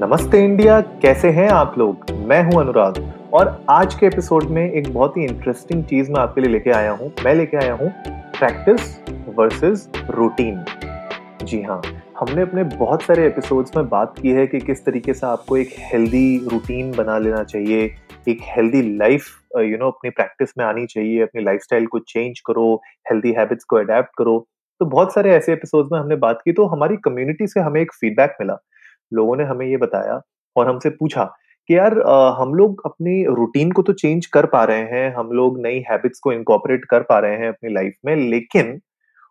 नमस्ते इंडिया, कैसे हैं आप लोग? मैं हूँ अनुराग और आज के एपिसोड में एक बहुत ही इंटरेस्टिंग चीज़ मैं आपके लिए लेके आया हूँ। मैं लेके आया हूँ प्रैक्टिस वर्सेस रूटीन जी हाँ हमने अपने बहुत सारे एपिसोड्स में बात की है कि किस तरीके से आपको एक हेल्दी रूटीन बना लेना चाहिए, एक हेल्दी लाइफ यू नो अपनी प्रैक्टिस में आनी चाहिए, अपनी लाइफस्टाइल को चेंज करो हेल्दी हैबिट्स को अडेप्ट करो। तो बहुत सारे ऐसे एपिसोड्स में हमने बात की तो हमारी कम्युनिटी से हमें एक फीडबैक मिला। लोगों ने हमें ये बताया और हमसे पूछा कि यार हम लोग अपनी रूटीन को तो चेंज कर पा रहे हैं हम लोग नई हैबिट्स को इनकॉपरेट कर पा रहे हैं अपनी लाइफ में लेकिन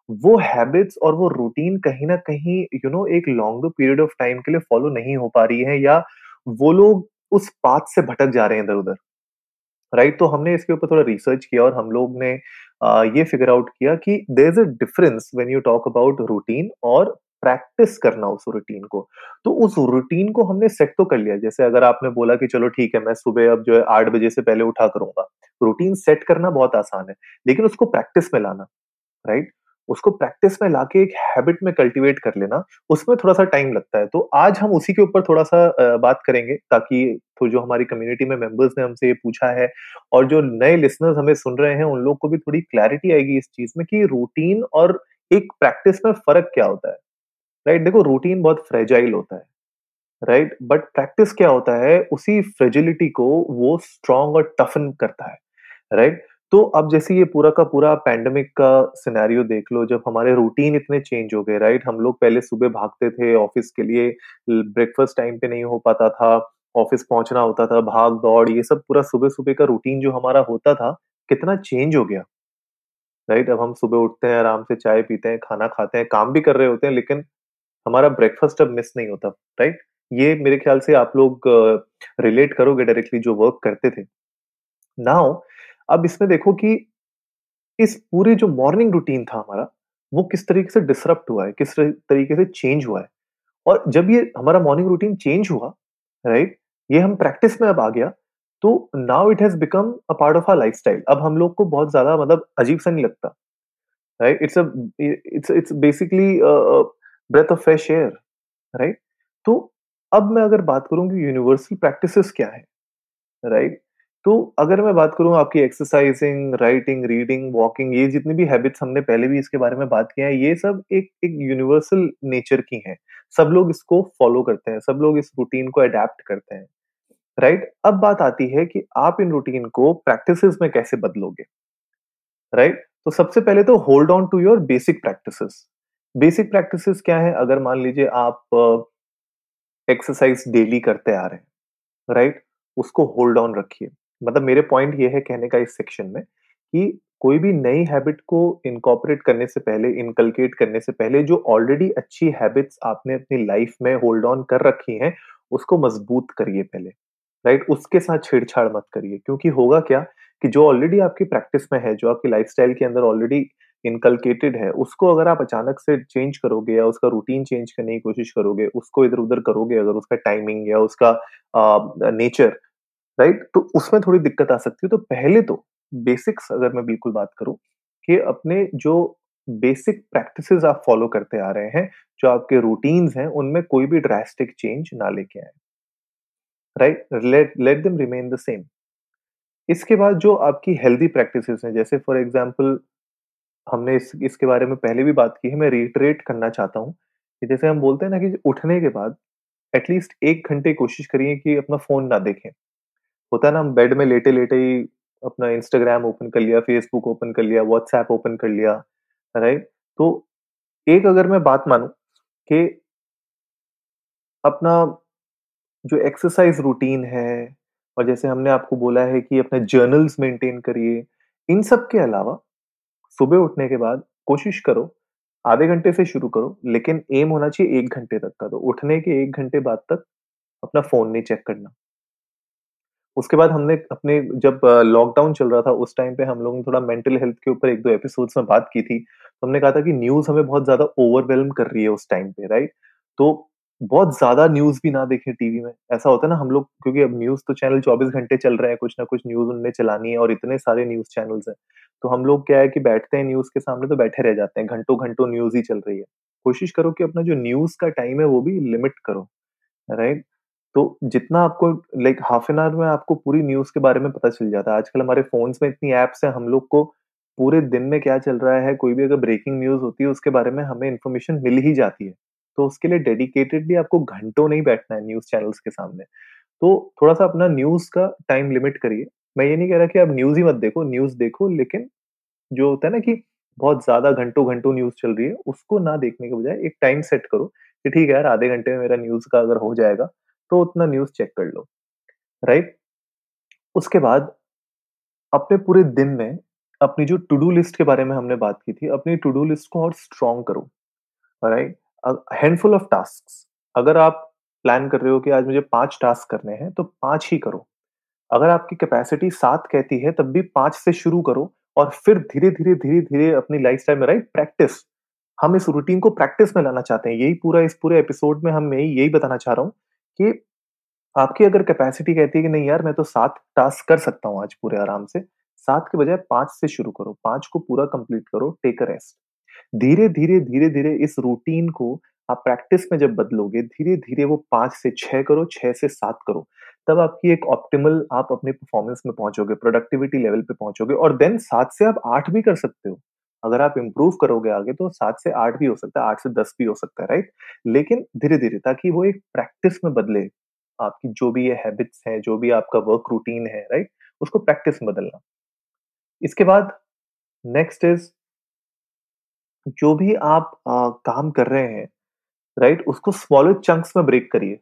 वो हैबिट्स और वो रूटीन कहीं ना कहीं यू you नो know, एक लॉन्गर पीरियड ऑफ़ टाइम के लिए फॉलो नहीं हो पा रही है या वो लोग उस पाथ से भटक जा रहे हैं इधर उधर राइट तो हमने इसके ऊपर थोड़ा रिसर्च किया और हम लोग ने ये फिगर आउट किया कि there is a difference when you talk about routine और प्रैक्टिस करना उस रूटीन को। तो उस रूटीन को हमने सेट तो कर लिया। जैसे अगर आपने बोला कि चलो ठीक है, मैं सुबह अब जो है आठ बजे से पहले उठा करूँगा। रूटीन सेट करना बहुत आसान है, लेकिन उसको प्रैक्टिस में लाना राइट उसको प्रैक्टिस में लाके एक हैबिट में कल्टीवेट कर लेना, उसमें थोड़ा सा टाइम लगता है। तो आज हम उसी के ऊपर थोड़ा सा बात करेंगे, ताकि तो जो हमारी कम्युनिटी में मेंबर्स ने हमसे ये पूछा है, और जो नए लिसनर्स हमें सुन रहे हैं, उन लोग को भी थोड़ी क्लैरिटी आएगी इस चीज़ में कि रूटीन और एक प्रैक्टिस में फ़र्क क्या होता है। राइट देखो रूटीन बहुत फ्रेजाइल होता है। राइट बट प्रैक्टिस क्या होता है? उसी फ्रेजिलिटी को वो स्ट्रॉन्ग और टफन करता है। Right right? तो अब जैसे ये पूरा का पूरा पैंडमिक का सिनेरियो देख लो, जब हमारे रूटीन इतने चेंज हो गए राइट हम लोग पहले सुबह भागते थे ऑफ़िस के लिए ब्रेकफास्ट टाइम पे नहीं हो पाता था ऑफ़िस पहुँचना होता था, भाग दौड़, ये सब पूरा सुबह सुबह का रूटीन जो हमारा होता था, कितना चेंज हो गया। राइट अब हम सुबह उठते हैं, आराम से चाय पीते हैं, खाना खाते हैं, काम भी कर रहे होते हैं, लेकिन हमारा ब्रेकफास्ट अब मिस नहीं होता राइट ये मेरे ख्याल से आप लोग रिलेट करोगे डायरेक्टली जो वर्क करते थे। नाउ अब इसमें देखो कि इस पूरे जो मॉर्निंग रूटीन था हमारा, वो किस तरीके से डिसरप्ट हुआ है, किस तरीके से चेंज हुआ है। और जब ये हमारा मॉर्निंग रूटीन चेंज हुआ राइट ये हम प्रैक्टिस में अब आ गया तो now it has become a part of our lifestyle अब हम लोग को बहुत ज़्यादा मतलब अजीब सा नहीं लगता right it's it's it's basically breath of fresh air right तो अब मैं अगर बात करूँ कि यूनिवर्सल प्रैक्टिसेस क्या है राइट right? तो अगर मैं बात करूँ आपकी एक्सरसाइजिंग राइटिंग रीडिंग वॉकिंग ये जितनी भी हैबिट्स हमने पहले भी इसके बारे में बात किया है, ये सब एक एक यूनिवर्सल नेचर की हैं सब लोग इसको फॉलो करते हैं, सब लोग इस रूटीन को अडेप्ट करते हैं राइट right? अब बात आती है कि आप इन रूटीन को प्रैक्टिस में कैसे बदलोगे राइट right? तो सबसे पहले तो hold on to your basic practices basic practices क्या है? अगर मान लीजिए आप एक्सरसाइज डेली करते आ रहे हैं, राइट? उसको होल्ड ऑन रखिए। मतलब मेरे पॉइंट ये है कहने का इस सेक्शन में कि कोई भी नई हैबिट को इनकॉपरेट करने से पहले, इनकलकेट करने से पहले, जो ऑलरेडी अच्छी हैबिट्स आपने अपनी लाइफ में होल्ड ऑन कर रखी हैं, उसको मज़बूत करिए पहले, राइट? उसके साथ छेड़छाड़ मत करिए, क्योंकि होगा क्या कि जो ऑलरेडी आपकी प्रैक्टिस में है, जो आपकी लाइफस्टाइल के अंदर ऑलरेडी इनकलकेटेड है, उसको अगर आप अचानक से चेंज करोगे या उसका रूटीन चेंज करने की कोशिश करोगे, उसको इधर उधर करोगे, अगर उसका टाइमिंग या उसका नेचर राइट तो उसमें थोड़ी दिक्कत आ सकती है। तो पहले तो बेसिक्स अगर मैं बिल्कुल बात करूँ कि अपने जो बेसिक प्रैक्टिसेस आप फॉलो करते आ रहे हैं, जो आपके रूटीन्स हैं, उनमें कोई भी ड्रास्टिक चेंज ना लेके आए। Right let let them remain the same इसके बाद जो आपकी हेल्दी प्रैक्टिसेस हैं, जैसे फॉर एग्जांपल हमने इस, इसके बारे में पहले भी बात की है, मैं रिटरेट करना चाहता हूँ कि जैसे हम बोलते हैं ना कि उठने के बाद एटलीस्ट एक घंटे कोशिश करिए कि अपना फ़ोन ना देखें। होता है ना, हम बेड में लेटे लेटे ही अपना इंस्टाग्राम ओपन कर लिया फेसबुक ओपन कर लिया व्हाट्सएप ओपन कर लिया राइट तो एक अगर मैं बात मानू कि अपना जो एक्सरसाइज रूटीन है और जैसे हमने आपको बोला है कि अपने जर्नल्स मेंटेन करिए, इन सब के अलावा सुबह उठने के बाद कोशिश करो, आधे घंटे से शुरू करो, लेकिन एम होना चाहिए एक घंटे तक का। तो उठने के एक घंटे बाद तक अपना फ़ोन नहीं चेक करना। उसके बाद हमने अपने जब लॉकडाउन चल रहा था, उस टाइम पे हम लोगों ने थोड़ा मेंटल हेल्थ के ऊपर एक दो एपिसोड्स में बात की थी। तो हमने कहा था कि न्यूज़ हमें बहुत ज़्यादा ओवरवेलम कर रही है उस टाइम पे राइट तो बहुत ज़्यादा न्यूज़ भी ना देखें टीवी में ऐसा होता है ना हम लोग क्योंकि अब न्यूज़ तो चैनल 24 घंटे चल रहे हैं कुछ ना कुछ न्यूज़ उनने चलानी है और इतने सारे न्यूज़ चैनल्स हैं तो हम लोग क्या है कि बैठते हैं न्यूज़ के सामने तो बैठे रह जाते हैं घंटों घंटों न्यूज़ ही चल रही है कोशिश करो कि अपना जो न्यूज़ का टाइम है वो भी लिमिट करो राइट तो जितना आपको लाइक हाफ़ एन आवर में आपको पूरी न्यूज़ के बारे में पता चल जाता है। आजकल हमारे फ़ोन्स में इतनी एप्स हैं, हम लोग को पूरे दिन में क्या चल रहा है, कोई भी अगर ब्रेकिंग न्यूज़ होती है, उसके बारे में हमें इन्फॉर्मेशन मिल ही जाती है। तो उसके लिए डेडिकेटेडली आपको घंटों नहीं बैठना है न्यूज़ चैनल्स के सामने। तो थोड़ा-सा अपना न्यूज़ का टाइम लिमिट करिए। मैं ये नहीं कह रहा कि आप न्यूज़ ही मत देखो, न्यूज़ देखो लेकिन जो होता है ना कि बहुत ज़्यादा घंटों-घंटों न्यूज़ चल रही है, उसको ना देखने के बजाय एक टाइम सेट करो कि ठीक है यार आधे घंटे में मेरा न्यूज़ का अगर हो जाएगा, तो उतना न्यूज़ चेक कर लो, राइट? उसके बाद अपने पूरे दिन में अपनी जो टू डू लिस्ट के बारे में हमने बात की थी, अपनी टू डू लिस्ट को और स्ट्रॉन्ग करो, राइट? हैंडफुल ऑफ़ टास्क्स अगर आप प्लान कर रहे हो कि आज मुझे पाँच टास्क करने हैं, तो पाँच ही करो। अगर आपकी कैपेसिटी सात कहती है, तब भी पाँच से शुरू करो और फिर धीरे-धीरे, धीरे-धीरे अपनी लाइफ़स्टाइल में राइट प्रैक्टिस हम इस रूटीन को प्रैक्टिस में लाना चाहते हैं। यही पूरा इस पूरे एपिसोड में हम मैं यही बताना चाह रहा हूँ कि आपकी अगर कैपेसिटी कहती है कि नहीं यार मैं तो सात टास्क कर सकता हूँ आज पूरे आराम से, सात के बजाय पाँच से शुरू करो, पाँच को पूरा कंप्लीट करो, टेक अ रेस्ट। धीरे-धीरे, धीरे-धीरे इस रूटीन को आप प्रैक्टिस में जब बदलोगे, धीरे-धीरे वो 5 से 6 करो, 6 से सात करो। तब आपकी एक ऑप्टिमल आप अपने परफॉर्मेंस में पहुंचोगे प्रोडक्टिविटी लेवल पे पहुंचोगे और देन सात से आप आठ भी कर सकते हो। अगर आप इम्प्रूव करोगे आगे तो सात से आठ भी हो सकता है, आठ से 10 भी हो सकता है, राइट? लेकिन धीरे-धीरे ताकि वो एक प्रैक्टिस में बदले, आपकी जो भी ये हैबिट्स हैं, जो भी आपका वर्क रूटीन है, राइट? उसको प्रैक्टिस में बदलना। इसके बाद नेक्स्ट इज़ जो भी आप अ, काम कर रहे हैं, राइट? उसको स्मॉलर चंक्स में ब्रेक करिए।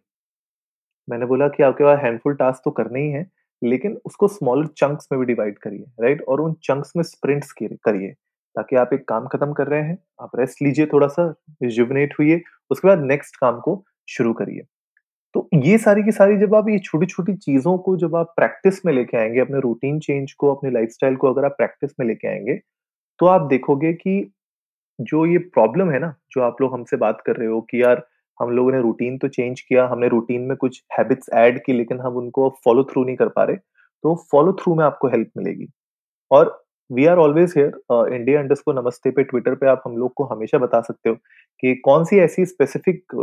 मैंने बोला कि आपके पास हैंडफुल टास्क तो करने ही हैं, लेकिन उसको स्मॉलर चंक्स में भी डिवाइड करिए, राइट? और उन चंक्स में स्प्रिंट्स करिए, ताकि आप एक काम खत्म कर रहे हैं, आप रेस्ट लीजिए थोड़ा-सा, रिजुविनेट होइए, उसके बाद नेक्स्ट काम को शुरू करिए। तो ये सारी की सारी जब आप ये छोटी-छोटी चीज़ों को जब आप प्रैक्टिस में लेके आएँगे, अपने रूटीन चेंज को, अपने लाइफ़स्टाइल को अगर आप प्रैक्टिस में लेके आएँगे, तो आप देखोगे कि जो ये प्रॉब्लम है ना, जो आप लोग हमसे बात कर रहे हो कि यार हम लोगों ने रूटीन तो चेंज किया, हमने रूटीन में कुछ हैबिट्स ऐड की लेकिन हम उनको फॉलो थ्रू नहीं कर पा रहे, तो फॉलो थ्रू में आपको हेल्प मिलेगी। और we are always here India underscore Namaste पे ट्विटर पे आप हम लोग को हमेशा बता सकते हो कि कौन-सी ऐसी स्पेसिफिक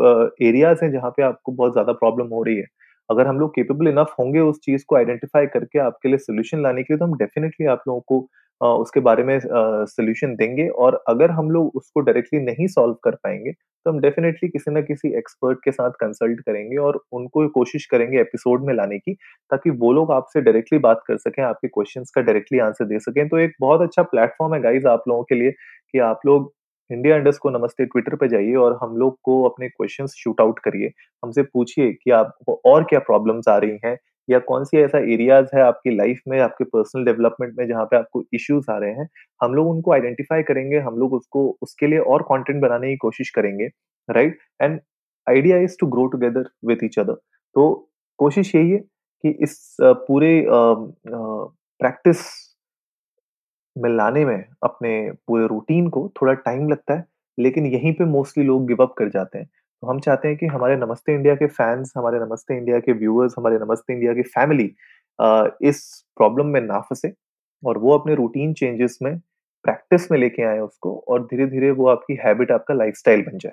एरियाज़ हैं जहाँ पे आपको बहुत ज़्यादा प्रॉब्लम हो रही है। अगर हम लोग केपेबल इनफ होंगे उस चीज़ को आइडेंटिफ़ाई करके आपके लिए सोल्यूशन लाने के लिए तो हम डेफिनेटली आप लोगों को उसके बारे में सोल्यूशन देंगे और अगर हम लोग उसको डायरेक्टली नहीं सॉल्व कर पाएँगे तो हम डेफिनेटली किसी न किसी एक्सपर्ट के साथ कंसल्ट करेंगे और उनको कोशिश करेंगे एपिसोड में लाने की, ताकि वो लोग आपसे डायरेक्टली बात कर सकें, आपके क्वेश्चन्स का डायरेक्टली आंसर दे सकें। तो एक बहुत अच्छा प्लेटफ़ॉर्म है गाइज़ आप लोगों के लिए कि आप लोग इंडिया अंडरस्कोर नमस्ते ट्विटर पे जाइए और हम लोग को अपने क्वेश्चन्स शूट आउट करिए। हमसे पूछिए कि आपको और क्या प्रॉब्लम्स आ रही हैं या कौन-सी ऐसा एरियाज़ है आपकी लाइफ़ में, आपके पर्सनल डेवलपमेंट में जहाँ पे आपको इश्यूज़ आ रहे हैं। हम लोग उनको आइडेंटिफ़ाई करेंगे, हम लोग उसको उसके लिए और कंटेंट बनाने की कोशिश करेंगे, right? And idea is to grow together with each other. तो कोशिश यही है कि इस पूरे प्रैक्टिस में लाने में अपने पूरे रूटीन को थोड़ा टाइम लगता है, लेकिन यहीं पे मोस्टली लोग गिव अप कर जाते हैं। तो हम चाहते हैं कि हमारे नमस्ते इंडिया के फैंस हमारे नमस्ते इंडिया के व्यूअर्स, हमारे नमस्ते इंडिया की फैमिली इस प्रॉब्लम में ना फंसे और वो अपने रूटीन चेंजेस में प्रैक्टिस में लेके आए उसको और धीरे-धीरे वो आपकी हैबिट, आपका लाइफ़स्टाइल बन जाए।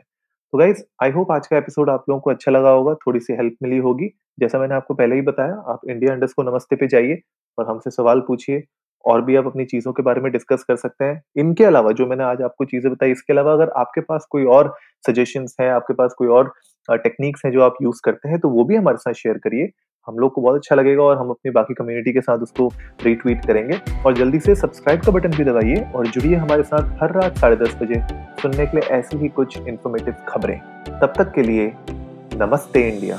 तो गाइज़ आई होप आज का एपिसोड आप लोगों को अच्छा लगा होगा, थोड़ी-सी हेल्प मिली होगी। जैसा मैंने आपको पहले ही बताया, आप इंडिया अंडरस्कोर नमस्ते पे जाइए और हमसे सवाल पूछिए और भी आप अपनी चीज़ों के बारे में डिस्कस कर सकते हैं। इनके अलावा जो मैंने आज आपको चीज़ें बताई, इसके अलावा अगर आपके पास कोई और सजेशंस हैं, आपके पास कोई और टेक्निक्स हैं जो आप यूज़ करते हैं, तो वो भी हमारे साथ शेयर करिए। हम लोग को बहुत अच्छा लगेगा और हम अपनी बाकी कम्युनिटी के साथ उसको रीट्वीट करेंगे और जल्दी से सब्सक्राइब का बटन भी दबाइए और जुड़िए हमारे साथ हर रात साढ़े 10 बजे सुनने के लिए ऐसी ही कुछ इन्फॉर्मेटिव खबरें। तब तक के लिए नमस्ते इंडिया।